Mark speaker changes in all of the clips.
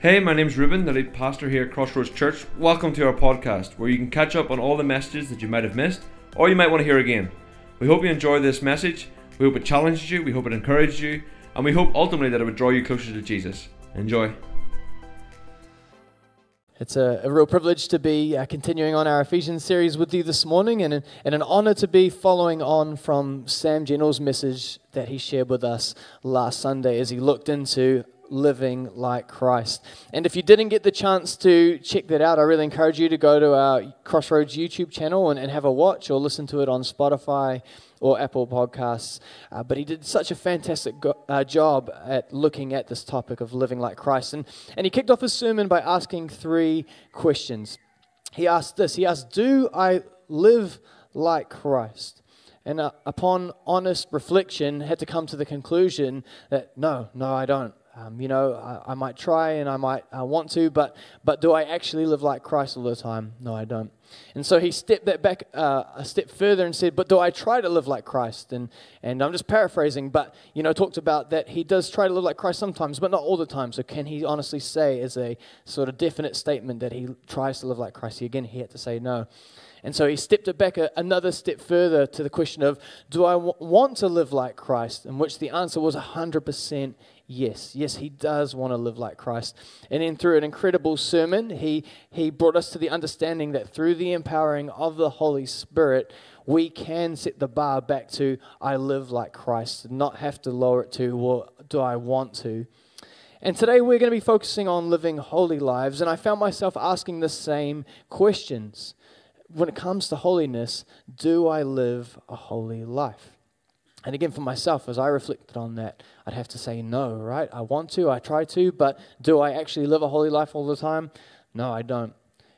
Speaker 1: Hey, my name's Ruben, the lead pastor here at Crossroads Church. Welcome to our podcast, where you can catch up on all the messages that you might have missed or you might want to hear again. We hope you enjoy this message. We hope it challenges you, we hope it encourages you, and we hope ultimately that it would draw you closer to Jesus. Enjoy.
Speaker 2: It's a, a real privilege to be uh, continuing on our Ephesians series with you this morning, and, and an honor to be following on from Sam General's message that he shared with us last Sunday as he looked into living like Christ. And if you didn't get the chance to check that out, I really encourage you to go to our Crossroads YouTube channel and, and have a watch or listen to it on Spotify or Apple Podcasts. Uh, but he did such a fantastic go- uh, job at looking at this topic of living like Christ. And, and he kicked off his sermon by asking three questions. He asked this He asked, Do I live like Christ? And uh, upon honest reflection, had to come to the conclusion that no, no, I don't. Um, you know, I, I, might try and I might uh, want to, but, but do I actually live like Christ all the time? No, I don't. And so he stepped that back uh, a step further and said, But do I try to live like Christ? And, and I'm just paraphrasing, but, you know, talked about that he does try to live like Christ sometimes, but not all the time. So can he honestly say, as a sort of definite statement, that he tries to live like Christ? He, again, he had to say no. And so he stepped it back a, another step further to the question of, Do I w- want to live like Christ? In which the answer was 100% Yes, yes, he does want to live like Christ. And then through an incredible sermon, he, he brought us to the understanding that through the empowering of the Holy Spirit, we can set the bar back to, I live like Christ, not have to lower it to, well, do I want to? And today we're going to be focusing on living holy lives. And I found myself asking the same questions. When it comes to holiness, do I live a holy life? And again, for myself, as I reflected on that, I'd have to say no, right? I want to, I try to, but do I actually live a holy life all the time? No, I don't.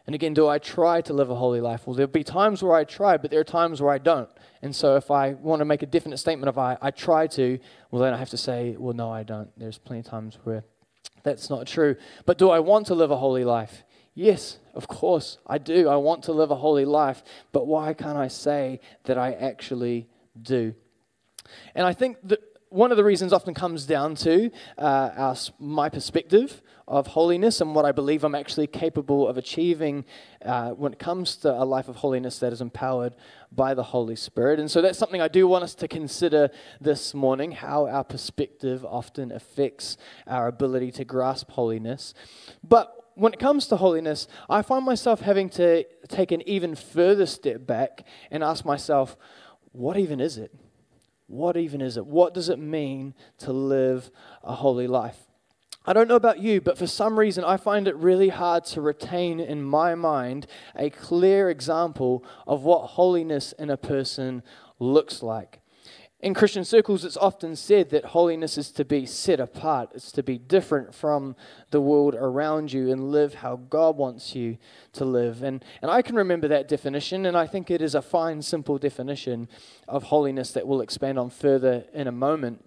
Speaker 2: And again, do I try to live a holy life? Well, there'll be times where I try, but there are times where I don't. And so if I want to make a definite statement of I, I try to, well, then I have to say, well, no, I don't. There's plenty of times where that's not true. But do I want to live a holy life? Yes, of course, I do. I want to live a holy life. But why can't I say that I actually do? And I think that one of the reasons often comes down to uh, our, my perspective of holiness and what I believe I'm actually capable of achieving uh, when it comes to a life of holiness that is empowered by the Holy Spirit. And so that's something I do want us to consider this morning how our perspective often affects our ability to grasp holiness. But when it comes to holiness, I find myself having to take an even further step back and ask myself, what even is it? What even is it? What does it mean to live a holy life? I don't know about you, but for some reason I find it really hard to retain in my mind a clear example of what holiness in a person looks like. In Christian circles, it's often said that holiness is to be set apart, it's to be different from the world around you and live how God wants you to live. And, and I can remember that definition, and I think it is a fine, simple definition of holiness that we'll expand on further in a moment.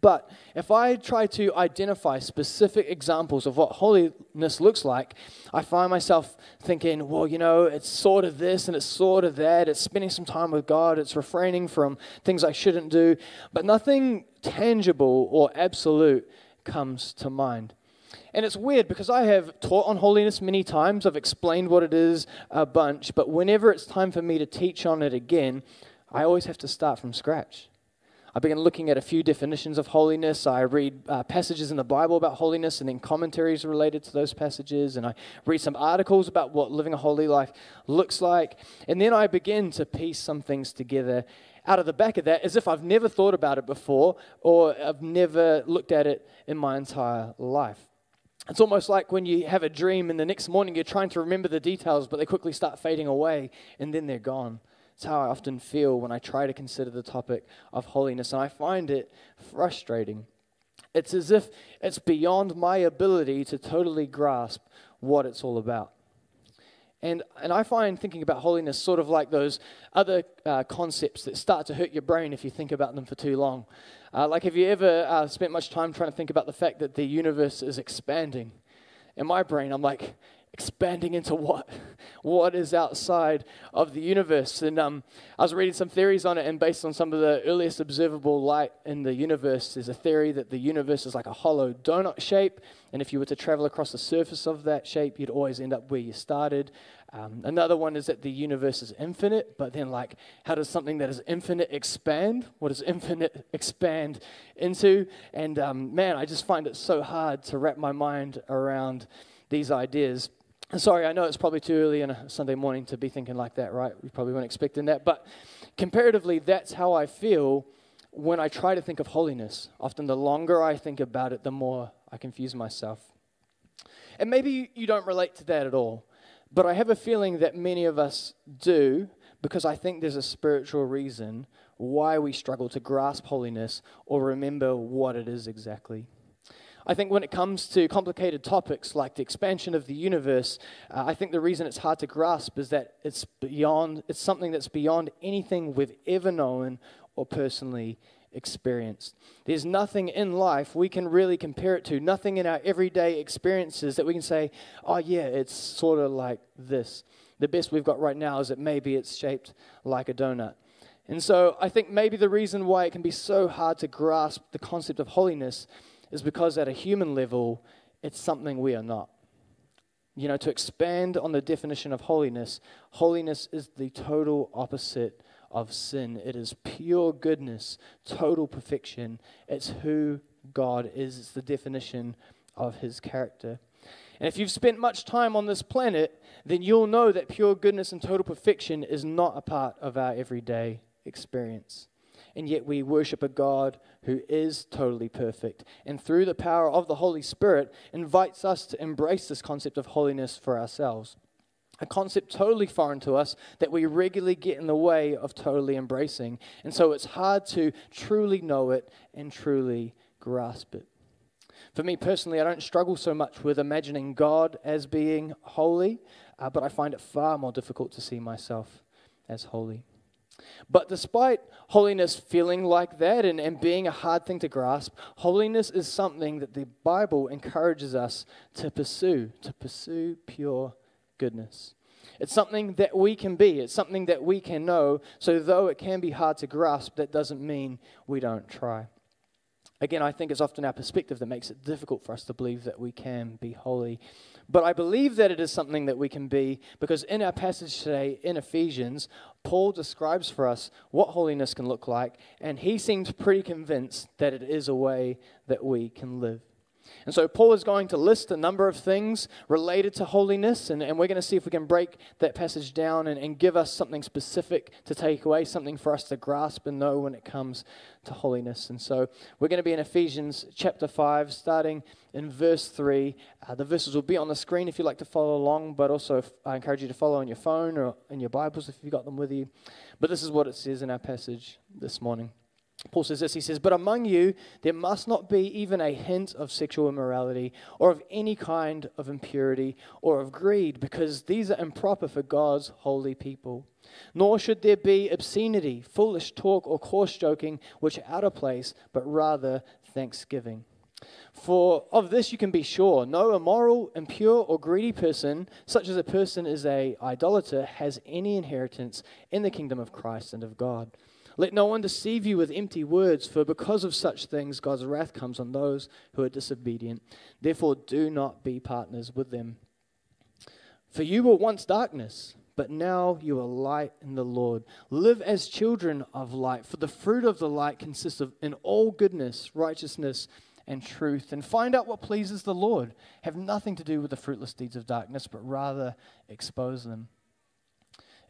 Speaker 2: But if I try to identify specific examples of what holiness looks like, I find myself thinking, well, you know, it's sort of this and it's sort of that. It's spending some time with God, it's refraining from things I shouldn't do, but nothing tangible or absolute comes to mind. And it's weird because I have taught on holiness many times, I've explained what it is a bunch, but whenever it's time for me to teach on it again, I always have to start from scratch. I began looking at a few definitions of holiness. I read uh, passages in the Bible about holiness and then commentaries related to those passages. And I read some articles about what living a holy life looks like. And then I begin to piece some things together out of the back of that as if I've never thought about it before or I've never looked at it in my entire life. It's almost like when you have a dream and the next morning you're trying to remember the details, but they quickly start fading away and then they're gone. It's how I often feel when I try to consider the topic of holiness, and I find it frustrating. It's as if it's beyond my ability to totally grasp what it's all about. And, and I find thinking about holiness sort of like those other uh, concepts that start to hurt your brain if you think about them for too long. Uh, like, have you ever uh, spent much time trying to think about the fact that the universe is expanding? In my brain, I'm like, expanding into what? What is outside of the universe? And um, I was reading some theories on it, and based on some of the earliest observable light in the universe, there's a theory that the universe is like a hollow donut shape, and if you were to travel across the surface of that shape, you'd always end up where you started. Um, another one is that the universe is infinite, but then, like, how does something that is infinite expand? What does infinite expand into? And um, man, I just find it so hard to wrap my mind around these ideas. Sorry, I know it's probably too early on a Sunday morning to be thinking like that, right? We probably weren't expecting that. But comparatively, that's how I feel when I try to think of holiness. Often, the longer I think about it, the more I confuse myself. And maybe you don't relate to that at all. But I have a feeling that many of us do because I think there's a spiritual reason why we struggle to grasp holiness or remember what it is exactly. I think when it comes to complicated topics like the expansion of the universe, uh, I think the reason it's hard to grasp is that it's beyond, it's something that's beyond anything we've ever known or personally experienced. There's nothing in life we can really compare it to, nothing in our everyday experiences that we can say, oh, yeah, it's sort of like this. The best we've got right now is that maybe it's shaped like a donut. And so I think maybe the reason why it can be so hard to grasp the concept of holiness is because at a human level, it's something we are not. You know, to expand on the definition of holiness, holiness is the total opposite of sin. It is pure goodness, total perfection. It's who God is, it's the definition of his character. And if you've spent much time on this planet, then you'll know that pure goodness and total perfection is not a part of our everyday experience and yet we worship a God who is totally perfect. And through the power of the Holy Spirit, invites us to embrace this concept of holiness for ourselves. A concept totally foreign to us that we regularly get in the way of totally embracing. And so it's hard to truly know it and truly grasp it. For me personally, I don't struggle so much with imagining God as being holy, uh, but I find it far more difficult to see myself as holy. But despite holiness feeling like that and, and being a hard thing to grasp, holiness is something that the Bible encourages us to pursue, to pursue pure goodness. It's something that we can be, it's something that we can know. So, though it can be hard to grasp, that doesn't mean we don't try. Again, I think it's often our perspective that makes it difficult for us to believe that we can be holy. But I believe that it is something that we can be because in our passage today in Ephesians, Paul describes for us what holiness can look like, and he seems pretty convinced that it is a way that we can live. And so Paul is going to list a number of things related to holiness, and, and we're going to see if we can break that passage down and, and give us something specific to take away, something for us to grasp and know when it comes to holiness. And so we're going to be in Ephesians chapter 5, starting in verse 3. Uh, the verses will be on the screen if you'd like to follow along, but also I encourage you to follow on your phone or in your Bibles if you've got them with you. But this is what it says in our passage this morning. Paul says this He says, But among you there must not be even a hint of sexual immorality, or of any kind of impurity, or of greed, because these are improper for God's holy people. Nor should there be obscenity, foolish talk, or coarse joking, which are out of place, but rather thanksgiving. For of this you can be sure no immoral, impure, or greedy person, such as a person is a idolater, has any inheritance in the kingdom of Christ and of God. Let no one deceive you with empty words, for because of such things God's wrath comes on those who are disobedient. Therefore, do not be partners with them. For you were once darkness, but now you are light in the Lord. Live as children of light, for the fruit of the light consists of in all goodness, righteousness, and truth. And find out what pleases the Lord. Have nothing to do with the fruitless deeds of darkness, but rather expose them.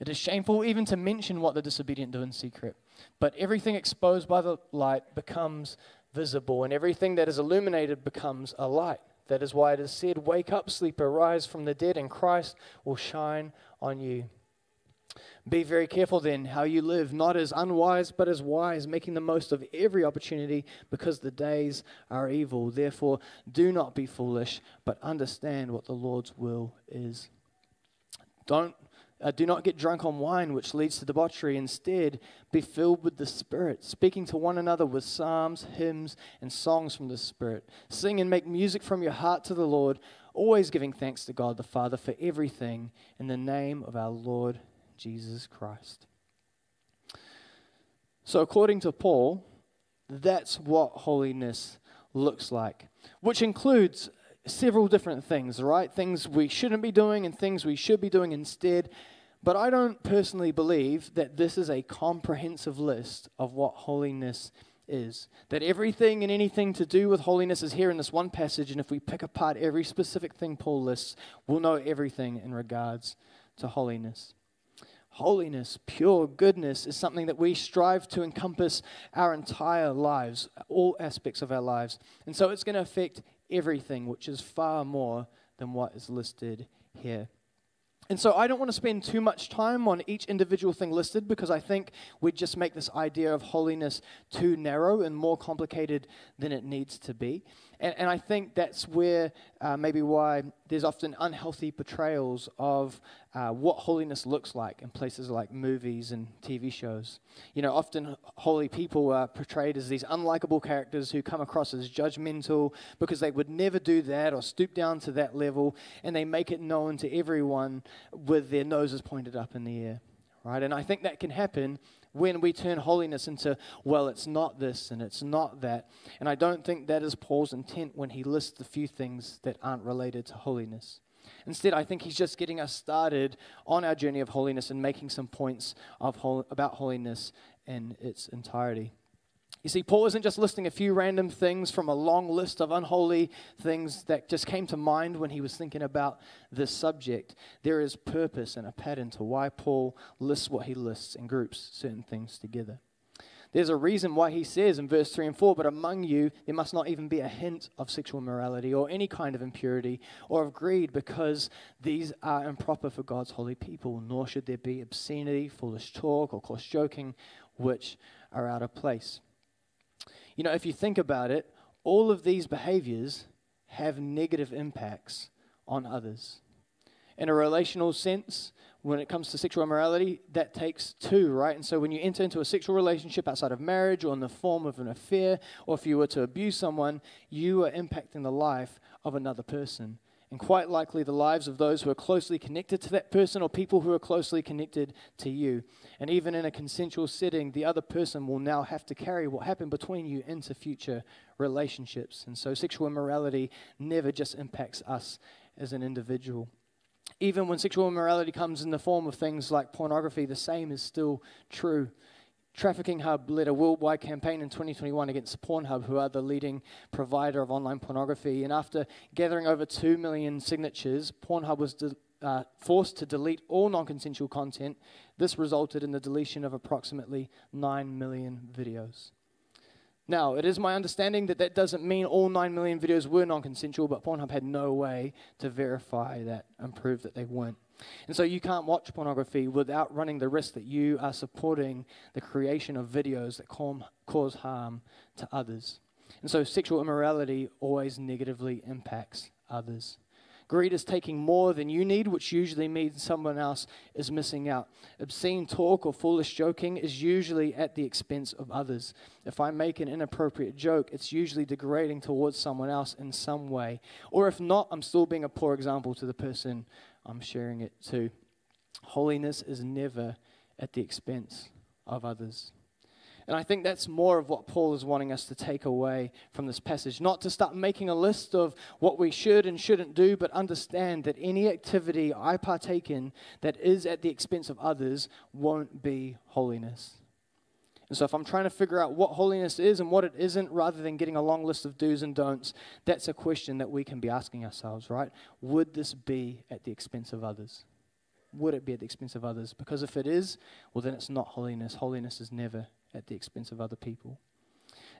Speaker 2: It is shameful even to mention what the disobedient do in secret. But everything exposed by the light becomes visible, and everything that is illuminated becomes a light. That is why it is said, Wake up, sleeper, rise from the dead, and Christ will shine on you. Be very careful then how you live, not as unwise, but as wise, making the most of every opportunity, because the days are evil. Therefore, do not be foolish, but understand what the Lord's will is. Don't uh, do not get drunk on wine, which leads to debauchery. Instead, be filled with the Spirit, speaking to one another with psalms, hymns, and songs from the Spirit. Sing and make music from your heart to the Lord, always giving thanks to God the Father for everything in the name of our Lord Jesus Christ. So, according to Paul, that's what holiness looks like, which includes several different things, right? Things we shouldn't be doing and things we should be doing instead. But I don't personally believe that this is a comprehensive list of what holiness is. That everything and anything to do with holiness is here in this one passage, and if we pick apart every specific thing Paul lists, we'll know everything in regards to holiness. Holiness, pure goodness, is something that we strive to encompass our entire lives, all aspects of our lives. And so it's going to affect everything, which is far more than what is listed here. And so I don't want to spend too much time on each individual thing listed because I think we'd just make this idea of holiness too narrow and more complicated than it needs to be. And, and I think that's where uh, maybe why there's often unhealthy portrayals of uh, what holiness looks like in places like movies and TV shows. You know, often holy people are portrayed as these unlikable characters who come across as judgmental because they would never do that or stoop down to that level, and they make it known to everyone with their noses pointed up in the air. Right? And I think that can happen when we turn holiness into, well, it's not this and it's not that. And I don't think that is Paul's intent when he lists the few things that aren't related to holiness. Instead, I think he's just getting us started on our journey of holiness and making some points of hol- about holiness in its entirety. You see, Paul isn't just listing a few random things from a long list of unholy things that just came to mind when he was thinking about this subject. There is purpose and a pattern to why Paul lists what he lists and groups certain things together. There's a reason why he says in verse 3 and 4, but among you there must not even be a hint of sexual immorality or any kind of impurity or of greed, because these are improper for God's holy people, nor should there be obscenity, foolish talk, or coarse joking, which are out of place. You know, if you think about it, all of these behaviors have negative impacts on others. In a relational sense, when it comes to sexual immorality, that takes two, right? And so when you enter into a sexual relationship outside of marriage or in the form of an affair, or if you were to abuse someone, you are impacting the life of another person and quite likely the lives of those who are closely connected to that person or people who are closely connected to you. And even in a consensual setting, the other person will now have to carry what happened between you into future relationships. And so sexual immorality never just impacts us as an individual. Even when sexual immorality comes in the form of things like pornography, the same is still true. Trafficking Hub led a worldwide campaign in 2021 against Pornhub, who are the leading provider of online pornography. And after gathering over 2 million signatures, Pornhub was de- uh, forced to delete all non consensual content. This resulted in the deletion of approximately 9 million videos. Now, it is my understanding that that doesn't mean all 9 million videos were non consensual, but Pornhub had no way to verify that and prove that they weren't. And so you can't watch pornography without running the risk that you are supporting the creation of videos that cause harm to others. And so sexual immorality always negatively impacts others. Greed is taking more than you need, which usually means someone else is missing out. Obscene talk or foolish joking is usually at the expense of others. If I make an inappropriate joke, it's usually degrading towards someone else in some way. Or if not, I'm still being a poor example to the person I'm sharing it to. Holiness is never at the expense of others. And I think that's more of what Paul is wanting us to take away from this passage. Not to start making a list of what we should and shouldn't do, but understand that any activity I partake in that is at the expense of others won't be holiness. And so, if I'm trying to figure out what holiness is and what it isn't, rather than getting a long list of do's and don'ts, that's a question that we can be asking ourselves, right? Would this be at the expense of others? Would it be at the expense of others? Because if it is, well, then it's not holiness. Holiness is never at the expense of other people.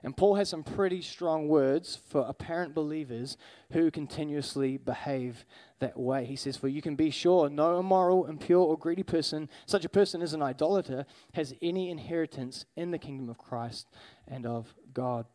Speaker 2: And Paul has some pretty strong words for apparent believers who continuously behave that way. He says, For you can be sure no immoral, impure, or greedy person, such a person as an idolater, has any inheritance in the kingdom of Christ and of God.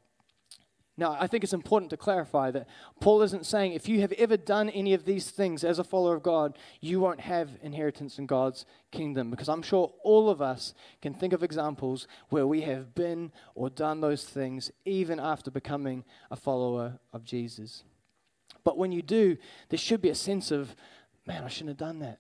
Speaker 2: Now, I think it's important to clarify that Paul isn't saying if you have ever done any of these things as a follower of God, you won't have inheritance in God's kingdom. Because I'm sure all of us can think of examples where we have been or done those things even after becoming a follower of Jesus. But when you do, there should be a sense of, man, I shouldn't have done that.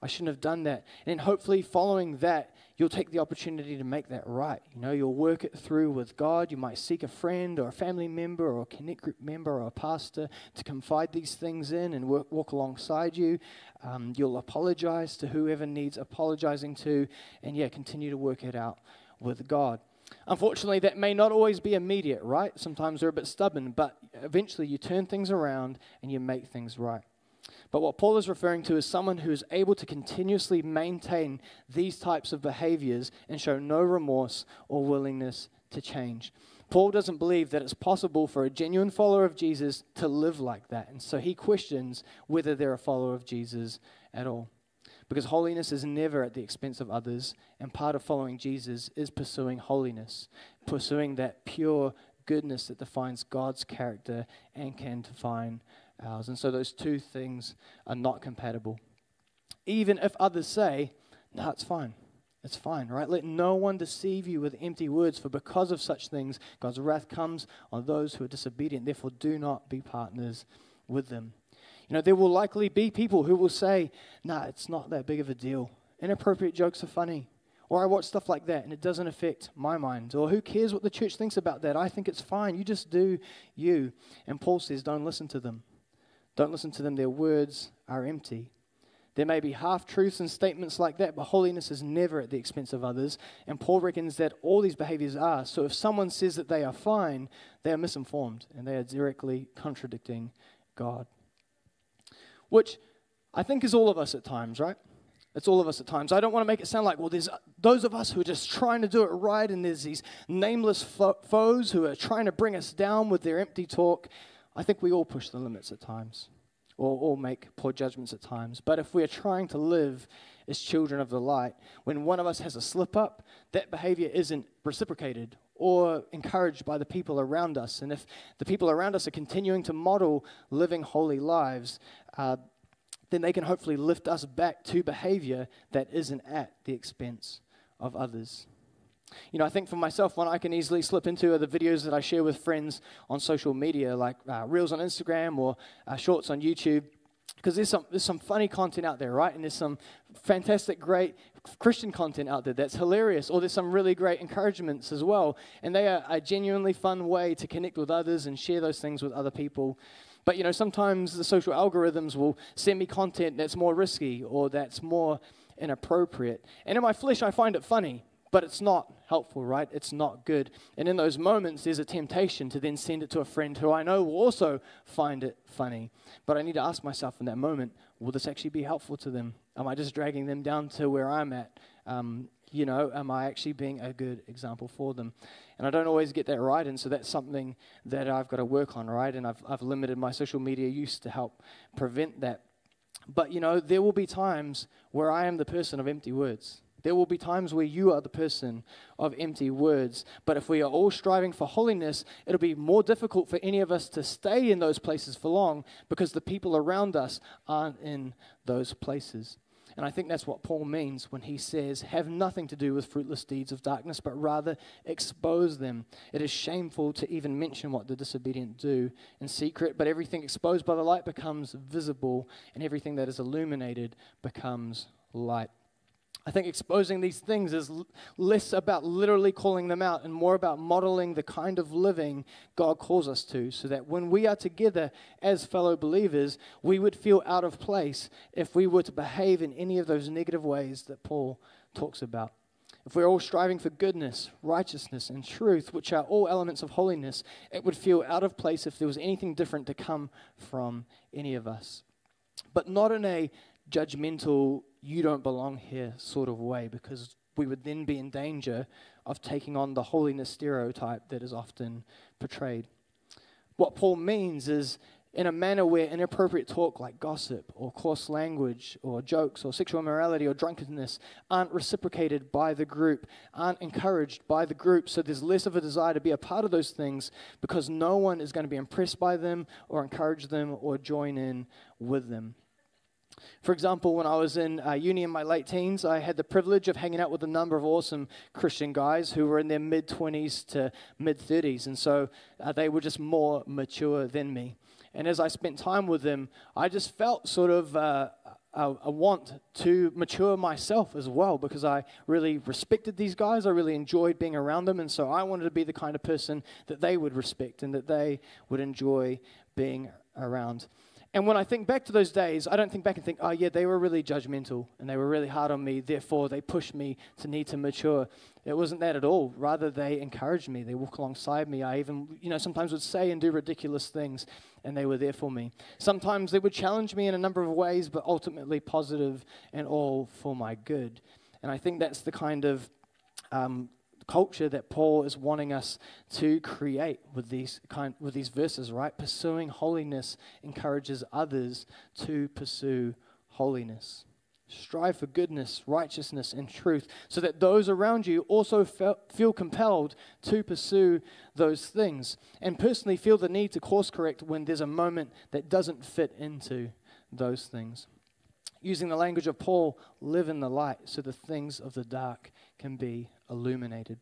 Speaker 2: I shouldn't have done that. And hopefully, following that, you'll take the opportunity to make that right. You know, you'll work it through with God. You might seek a friend or a family member or a connect group member or a pastor to confide these things in and work, walk alongside you. Um, you'll apologize to whoever needs apologizing to, and yeah, continue to work it out with God. Unfortunately, that may not always be immediate, right? Sometimes they're a bit stubborn, but eventually you turn things around and you make things right. But what Paul is referring to is someone who is able to continuously maintain these types of behaviors and show no remorse or willingness to change. Paul doesn't believe that it's possible for a genuine follower of Jesus to live like that. And so he questions whether they're a follower of Jesus at all. Because holiness is never at the expense of others, and part of following Jesus is pursuing holiness, pursuing that pure goodness that defines God's character and can define And so those two things are not compatible. Even if others say, no, it's fine. It's fine, right? Let no one deceive you with empty words, for because of such things, God's wrath comes on those who are disobedient. Therefore, do not be partners with them. You know, there will likely be people who will say, nah, it's not that big of a deal. Inappropriate jokes are funny. Or I watch stuff like that and it doesn't affect my mind. Or who cares what the church thinks about that? I think it's fine. You just do you. And Paul says, don't listen to them. Don't listen to them, their words are empty. There may be half truths and statements like that, but holiness is never at the expense of others. And Paul reckons that all these behaviors are. So if someone says that they are fine, they are misinformed and they are directly contradicting God. Which I think is all of us at times, right? It's all of us at times. I don't want to make it sound like, well, there's those of us who are just trying to do it right, and there's these nameless fo- foes who are trying to bring us down with their empty talk. I think we all push the limits at times or, or make poor judgments at times. But if we are trying to live as children of the light, when one of us has a slip up, that behavior isn't reciprocated or encouraged by the people around us. And if the people around us are continuing to model living holy lives, uh, then they can hopefully lift us back to behavior that isn't at the expense of others. You know, I think for myself, one I can easily slip into are the videos that I share with friends on social media, like uh, reels on Instagram or uh, shorts on YouTube. Because there's some, there's some funny content out there, right? And there's some fantastic, great Christian content out there that's hilarious, or there's some really great encouragements as well. And they are a genuinely fun way to connect with others and share those things with other people. But, you know, sometimes the social algorithms will send me content that's more risky or that's more inappropriate. And in my flesh, I find it funny but it's not helpful, right? It's not good. And in those moments, there's a temptation to then send it to a friend who I know will also find it funny. But I need to ask myself in that moment will this actually be helpful to them? Am I just dragging them down to where I'm at? Um, you know, am I actually being a good example for them? And I don't always get that right, and so that's something that I've got to work on, right? And I've, I've limited my social media use to help prevent that. But, you know, there will be times where I am the person of empty words. There will be times where you are the person of empty words. But if we are all striving for holiness, it'll be more difficult for any of us to stay in those places for long because the people around us aren't in those places. And I think that's what Paul means when he says, have nothing to do with fruitless deeds of darkness, but rather expose them. It is shameful to even mention what the disobedient do in secret, but everything exposed by the light becomes visible, and everything that is illuminated becomes light. I think exposing these things is less about literally calling them out and more about modeling the kind of living God calls us to, so that when we are together as fellow believers, we would feel out of place if we were to behave in any of those negative ways that Paul talks about. If we're all striving for goodness, righteousness, and truth, which are all elements of holiness, it would feel out of place if there was anything different to come from any of us. But not in a judgmental, you don't belong here sort of way, because we would then be in danger of taking on the holiness stereotype that is often portrayed. What Paul means is in a manner where inappropriate talk like gossip or coarse language or jokes or sexual immorality or drunkenness aren't reciprocated by the group, aren't encouraged by the group. So there's less of a desire to be a part of those things because no one is going to be impressed by them or encourage them or join in with them. For example, when I was in uh, uni in my late teens, I had the privilege of hanging out with a number of awesome Christian guys who were in their mid 20s to mid 30s. And so uh, they were just more mature than me. And as I spent time with them, I just felt sort of uh, a, a, want to mature myself as well because I really respected these guys. I really enjoyed being around them. And so I wanted to be the kind of person that they would respect and that they would enjoy being around. And when I think back to those days, I don't think back and think, oh, yeah, they were really judgmental and they were really hard on me, therefore they pushed me to need to mature. It wasn't that at all. Rather, they encouraged me. They walked alongside me. I even, you know, sometimes would say and do ridiculous things, and they were there for me. Sometimes they would challenge me in a number of ways, but ultimately positive and all for my good. And I think that's the kind of um, culture that Paul is wanting us to create with these kind with these verses, right? Pursuing holiness encourages others to pursue holiness. Strive for goodness, righteousness, and truth, so that those around you also feel compelled to pursue those things. And personally, feel the need to course correct when there's a moment that doesn't fit into those things. Using the language of Paul, live in the light so the things of the dark can be illuminated.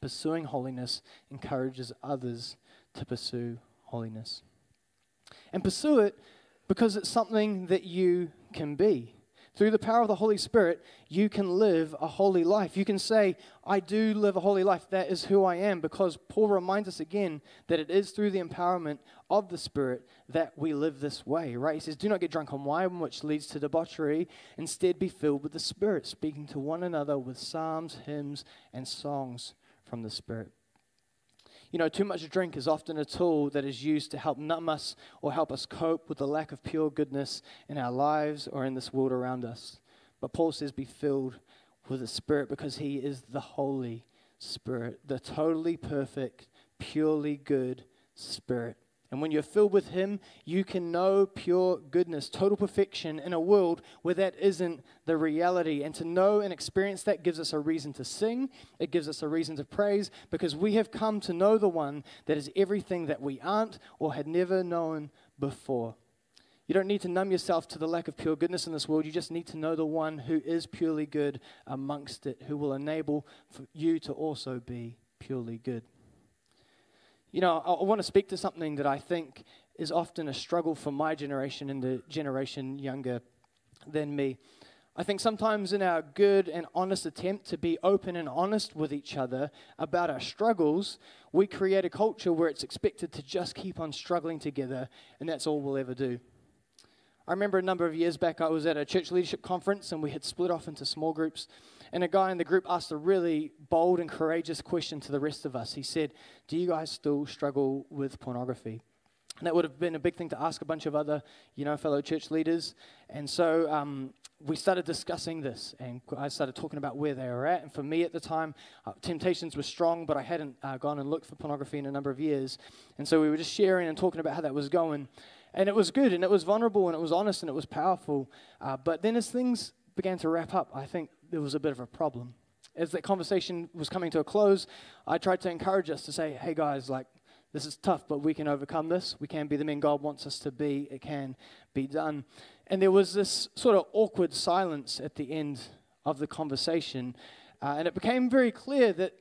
Speaker 2: Pursuing holiness encourages others to pursue holiness. And pursue it because it's something that you can be. Through the power of the Holy Spirit, you can live a holy life. You can say, I do live a holy life. That is who I am, because Paul reminds us again that it is through the empowerment of the Spirit that we live this way, right? He says, Do not get drunk on wine, which leads to debauchery. Instead, be filled with the Spirit, speaking to one another with psalms, hymns, and songs from the Spirit. You know, too much drink is often a tool that is used to help numb us or help us cope with the lack of pure goodness in our lives or in this world around us. But Paul says, be filled with the Spirit because He is the Holy Spirit, the totally perfect, purely good Spirit. And when you're filled with Him, you can know pure goodness, total perfection in a world where that isn't the reality. And to know and experience that gives us a reason to sing, it gives us a reason to praise, because we have come to know the one that is everything that we aren't or had never known before. You don't need to numb yourself to the lack of pure goodness in this world. You just need to know the one who is purely good amongst it, who will enable you to also be purely good. You know, I, I want to speak to something that I think is often a struggle for my generation and the generation younger than me. I think sometimes in our good and honest attempt to be open and honest with each other about our struggles, we create a culture where it's expected to just keep on struggling together, and that's all we'll ever do. I remember a number of years back, I was at a church leadership conference, and we had split off into small groups. And a guy in the group asked a really bold and courageous question to the rest of us. He said, Do you guys still struggle with pornography? And that would have been a big thing to ask a bunch of other, you know, fellow church leaders. And so um, we started discussing this, and I started talking about where they were at. And for me at the time, uh, temptations were strong, but I hadn't uh, gone and looked for pornography in a number of years. And so we were just sharing and talking about how that was going. And it was good, and it was vulnerable, and it was honest, and it was powerful. Uh, but then as things began to wrap up, I think there was a bit of a problem. As that conversation was coming to a close, I tried to encourage us to say, hey guys, like, this is tough, but we can overcome this. We can be the men God wants us to be. It can be done. And there was this sort of awkward silence at the end of the conversation. Uh, and it became very clear that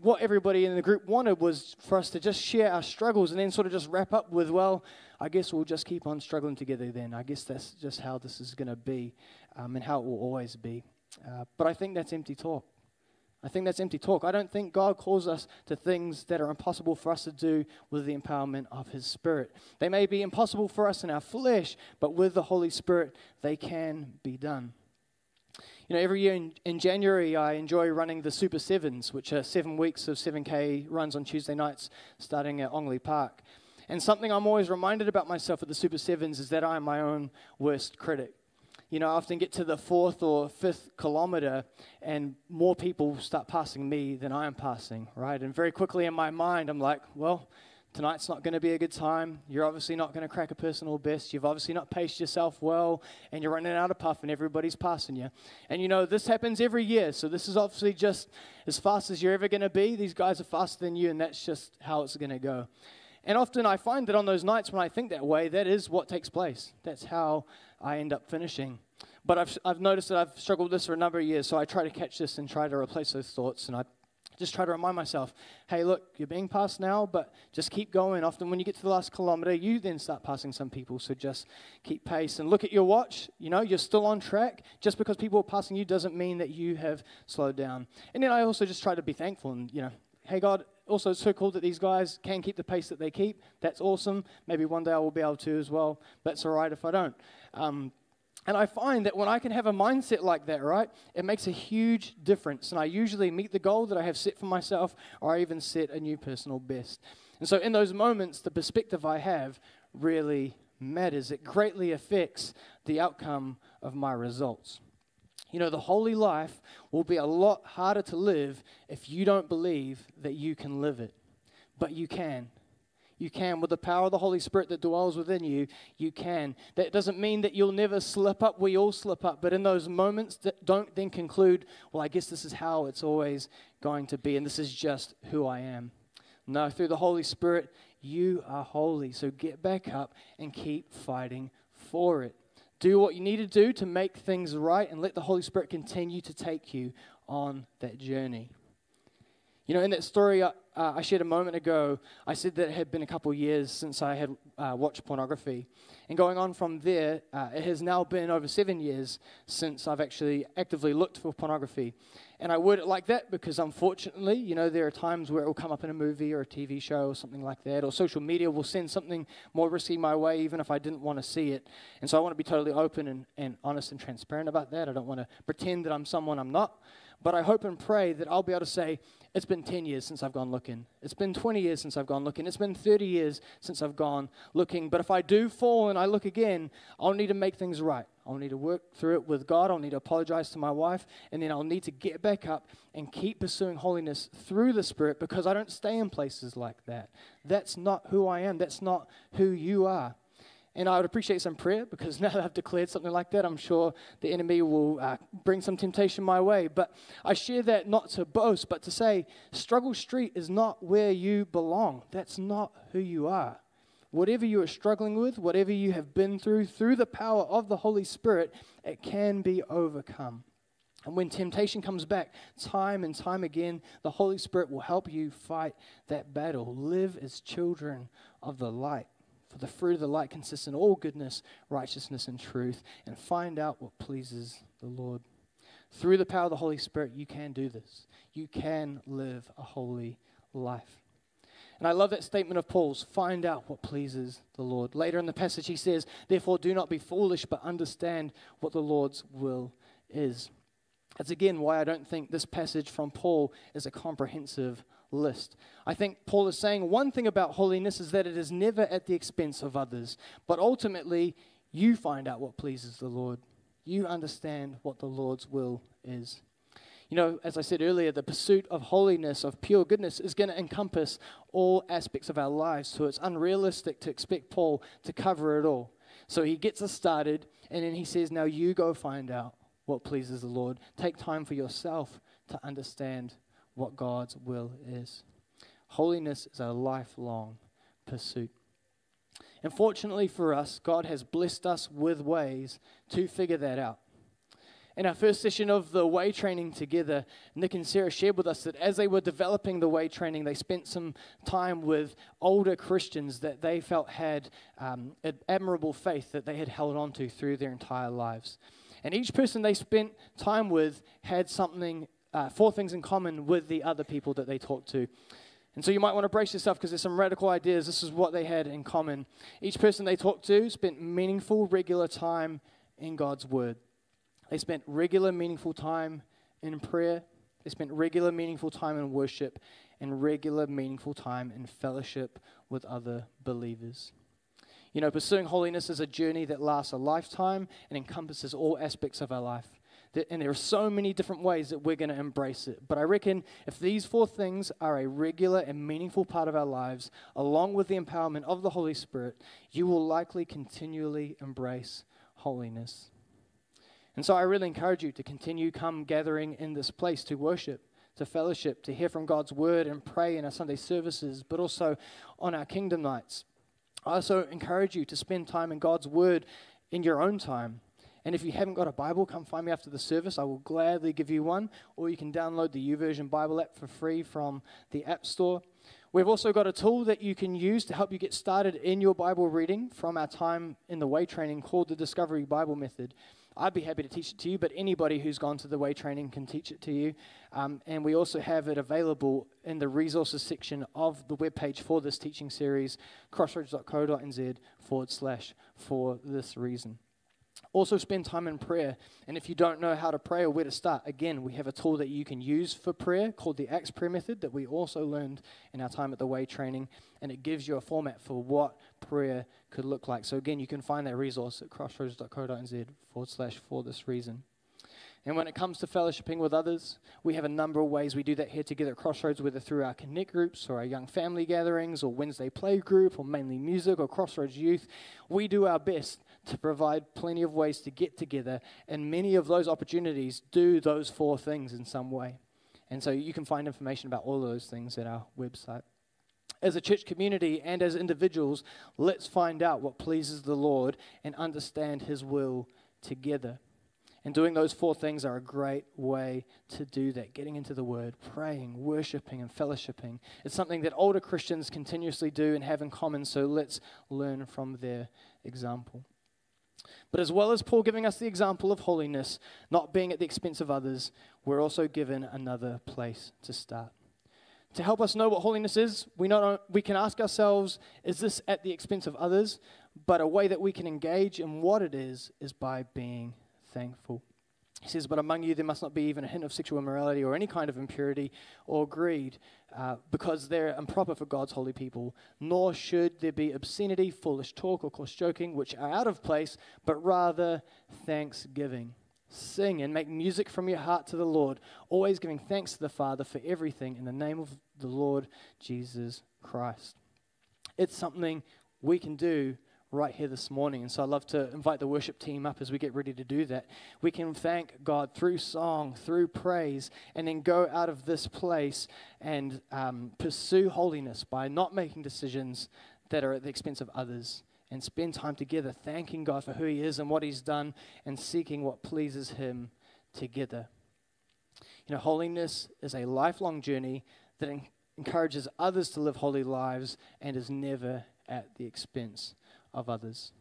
Speaker 2: what everybody in the group wanted was for us to just share our struggles and then sort of just wrap up with, well, I guess we'll just keep on struggling together then. I guess that's just how this is going to be um, and how it will always be. Uh, but I think that's empty talk. I think that's empty talk. I don't think God calls us to things that are impossible for us to do with the empowerment of His Spirit. They may be impossible for us in our flesh, but with the Holy Spirit, they can be done. You know, every year in, in January, I enjoy running the Super Sevens, which are seven weeks of 7K runs on Tuesday nights starting at Ongley Park. And something I'm always reminded about myself at the Super Sevens is that I am my own worst critic you know, I often get to the fourth or fifth kilometer and more people start passing me than I am passing, right? And very quickly in my mind, I'm like, well, tonight's not going to be a good time. You're obviously not going to crack a personal best. You've obviously not paced yourself well, and you're running out of puff, and everybody's passing you. And you know, this happens every year, so this is obviously just as fast as you're ever going to be. These guys are faster than you, and that's just how it's going to go. And often I find that on those nights when I think that way, that is what takes place. That's how I end up finishing. But I've, I've noticed that I've struggled with this for a number of years, so I try to catch this and try to replace those thoughts. And I just try to remind myself, hey, look, you're being passed now, but just keep going. Often when you get to the last kilometer, you then start passing some people, so just keep pace and look at your watch. You know, you're still on track. Just because people are passing you doesn't mean that you have slowed down. And then I also just try to be thankful and, you know, hey, God, also it's so cool that these guys can keep the pace that they keep. That's awesome. Maybe one day I will be able to as well. That's all right if I don't. Um, and I find that when I can have a mindset like that, right, it makes a huge difference. And I usually meet the goal that I have set for myself, or I even set a new personal best. And so in those moments, the perspective I have really matters. It greatly affects the outcome of my results. You know, the holy life will be a lot harder to live if you don't believe that you can live it. But you can. You can. With the power of the Holy Spirit that dwells within you, you can. That doesn't mean that you'll never slip up. We all slip up. But in those moments, that don't then conclude, well, I guess this is how it's always going to be, and this is just who I am. No, through the Holy Spirit, you are holy. So get back up and keep fighting for it. Do what you need to do to make things right and let the Holy Spirit continue to take you on that journey. You know, in that story uh, uh, I shared a moment ago, I said that it had been a couple of years since I had uh, watched pornography. And going on from there, uh, it has now been over seven years since I've actually actively looked for pornography. And I word it like that because unfortunately, you know, there are times where it will come up in a movie or a TV show or something like that, or social media will send something more risky my way even if I didn't want to see it. And so I want to be totally open and, and honest and transparent about that. I don't want to pretend that I'm someone I'm not. But I hope and pray that I'll be able to say, it's been 10 years since I've gone looking. It's been 20 years since I've gone looking. It's been 30 years since I've gone looking. But if I do fall and I look again, I'll need to make things right. I'll need to work through it with God. I'll need to apologize to my wife. And then I'll need to get back up and keep pursuing holiness through the Spirit because I don't stay in places like that. That's not who I am. That's not who you are. And I would appreciate some prayer because now that I've declared something like that, I'm sure the enemy will uh, bring some temptation my way. But I share that not to boast, but to say, Struggle Street is not where you belong. That's not who you are. Whatever you are struggling with, whatever you have been through, through the power of the Holy Spirit, it can be overcome. And when temptation comes back, time and time again, the Holy Spirit will help you fight that battle. Live as children of the light. For the fruit of the light consists in all goodness, righteousness, and truth, and find out what pleases the Lord. Through the power of the Holy Spirit, you can do this. You can live a holy life. And I love that statement of Paul's find out what pleases the Lord. Later in the passage, he says, Therefore, do not be foolish, but understand what the Lord's will is. That's again why I don't think this passage from Paul is a comprehensive list. I think Paul is saying one thing about holiness is that it is never at the expense of others, but ultimately, you find out what pleases the Lord. You understand what the Lord's will is. You know, as I said earlier, the pursuit of holiness, of pure goodness, is going to encompass all aspects of our lives. So it's unrealistic to expect Paul to cover it all. So he gets us started, and then he says, Now you go find out what pleases the Lord. Take time for yourself to understand what God's will is. Holiness is a lifelong pursuit. And fortunately for us, God has blessed us with ways to figure that out. In our first session of the way training together, Nick and Sarah shared with us that as they were developing the way training, they spent some time with older Christians that they felt had um, admirable faith that they had held on to through their entire lives. And each person they spent time with had something, uh, four things in common with the other people that they talked to. And so you might want to brace yourself because there's some radical ideas. This is what they had in common. Each person they talked to spent meaningful, regular time in God's Word. They spent regular, meaningful time in prayer. They spent regular, meaningful time in worship and regular, meaningful time in fellowship with other believers. You know, pursuing holiness is a journey that lasts a lifetime and encompasses all aspects of our life. And there are so many different ways that we're going to embrace it. But I reckon if these four things are a regular and meaningful part of our lives, along with the empowerment of the Holy Spirit, you will likely continually embrace holiness. And so I really encourage you to continue come gathering in this place to worship, to fellowship, to hear from God's word and pray in our Sunday services, but also on our kingdom nights. I also encourage you to spend time in God's word in your own time. And if you haven't got a Bible, come find me after the service. I will gladly give you one. Or you can download the YouVersion Bible app for free from the App Store. We've also got a tool that you can use to help you get started in your Bible reading from our time in the way training called the Discovery Bible Method. I'd be happy to teach it to you, but anybody who's gone to the way training can teach it to you. Um, and we also have it available in the resources section of the webpage for this teaching series, crossroads.co.nz forward slash for this reason. Also, spend time in prayer. And if you don't know how to pray or where to start, again, we have a tool that you can use for prayer called the Acts Prayer Method that we also learned in our time at the Way training. And it gives you a format for what prayer could look like. So, again, you can find that resource at crossroads.co.nz forward slash for this reason. And when it comes to fellowshipping with others, we have a number of ways we do that here together at Crossroads, whether through our connect groups or our young family gatherings or Wednesday play group or mainly music or Crossroads youth. We do our best to provide plenty of ways to get together, and many of those opportunities do those four things in some way. And so you can find information about all of those things at our website. As a church community and as individuals, let's find out what pleases the Lord and understand His will together. And doing those four things are a great way to do that. Getting into the Word, praying, worshiping, and fellowshipping. It's something that older Christians continuously do and have in common, so let's learn from their example. But as well as Paul giving us the example of holiness, not being at the expense of others, we're also given another place to start. To help us know what holiness is, we, not, we can ask ourselves, is this at the expense of others? But a way that we can engage in what it is is by being thankful. He says, But among you there must not be even a hint of sexual immorality or any kind of impurity or greed, uh, because they're improper for God's holy people. Nor should there be obscenity, foolish talk, or coarse joking, which are out of place, but rather thanksgiving. Sing and make music from your heart to the Lord, always giving thanks to the Father for everything in the name of the Lord Jesus Christ. It's something we can do right here this morning. And so I'd love to invite the worship team up as we get ready to do that. We can thank God through song, through praise, and then go out of this place and um, pursue holiness by not making decisions that are at the expense of others and spend time together thanking God for who He is and what He's done and seeking what pleases Him together. You know, holiness is a lifelong journey that encourages others to live holy lives and is never at the expense of others.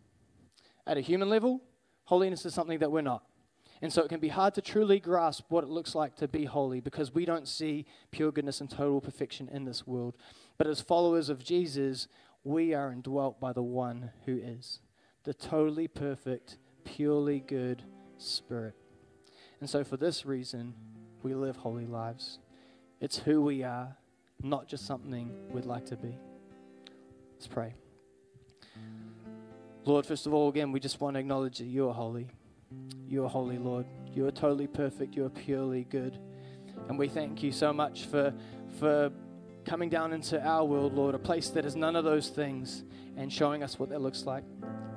Speaker 2: At a human level, holiness is something that we're not. And so it can be hard to truly grasp what it looks like to be holy because we don't see pure goodness and total perfection in this world. But as followers of Jesus, we are indwelt by the one who is the totally perfect, purely good Spirit. And so for this reason, we live holy lives. It's who we are, not just something we'd like to be. Let's pray. Lord, first of all, again, we just want to acknowledge that you are holy. You are holy, Lord. You are totally perfect. You are purely good. And we thank you so much for, for coming down into our world, Lord, a place that is none of those things, and showing us what that looks like.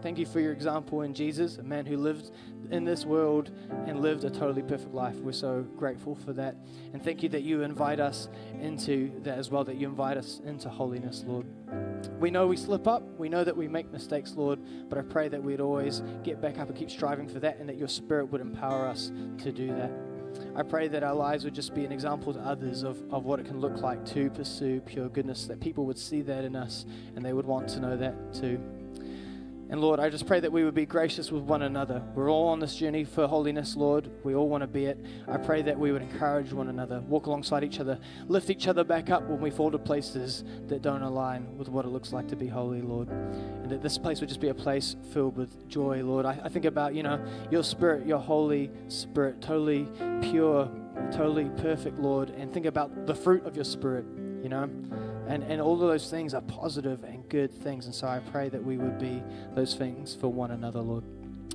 Speaker 2: Thank you for your example in Jesus, a man who lived in this world and lived a totally perfect life. We're so grateful for that. And thank you that you invite us into that as well, that you invite us into holiness, Lord. We know we slip up. We know that we make mistakes, Lord, but I pray that we'd always get back up and keep striving for that and that your Spirit would empower us to do that. I pray that our lives would just be an example to others of, of what it can look like to pursue pure goodness, that people would see that in us and they would want to know that too. And Lord, I just pray that we would be gracious with one another. We're all on this journey for holiness, Lord. We all want to be it. I pray that we would encourage one another, walk alongside each other, lift each other back up when we fall to places that don't align with what it looks like to be holy, Lord. And that this place would just be a place filled with joy, Lord. I, I think about, you know, your spirit, your Holy Spirit, totally pure, totally perfect, Lord. And think about the fruit of your spirit, you know and, and all of those things are positive and good things. And so I pray that we would be those things for one another, Lord.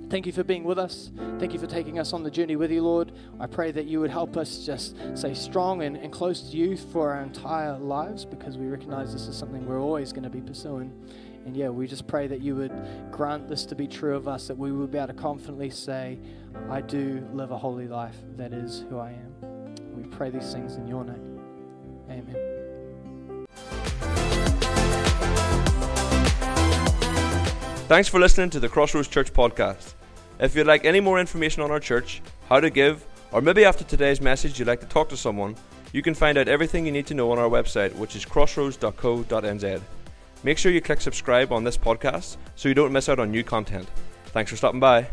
Speaker 2: Thank you for being with us. Thank you for taking us on the journey with you, Lord. I pray that you would help us just stay strong and, and close to you for our entire lives because we recognize this is something we're always going to be pursuing. And yeah, we just pray that you would grant this to be true of us, that we would be able to confidently say, I do live a holy life. That is who I am. We pray these things in your name. Amen.
Speaker 1: Thanks for listening to the Crossroads Church podcast. If you'd like any more information on our church, how to give, or maybe after today's message you'd like to talk to someone, you can find out everything you need to know on our website, which is crossroads.co.nz. Make sure you click subscribe on this podcast so you don't miss out on new content. Thanks for stopping by.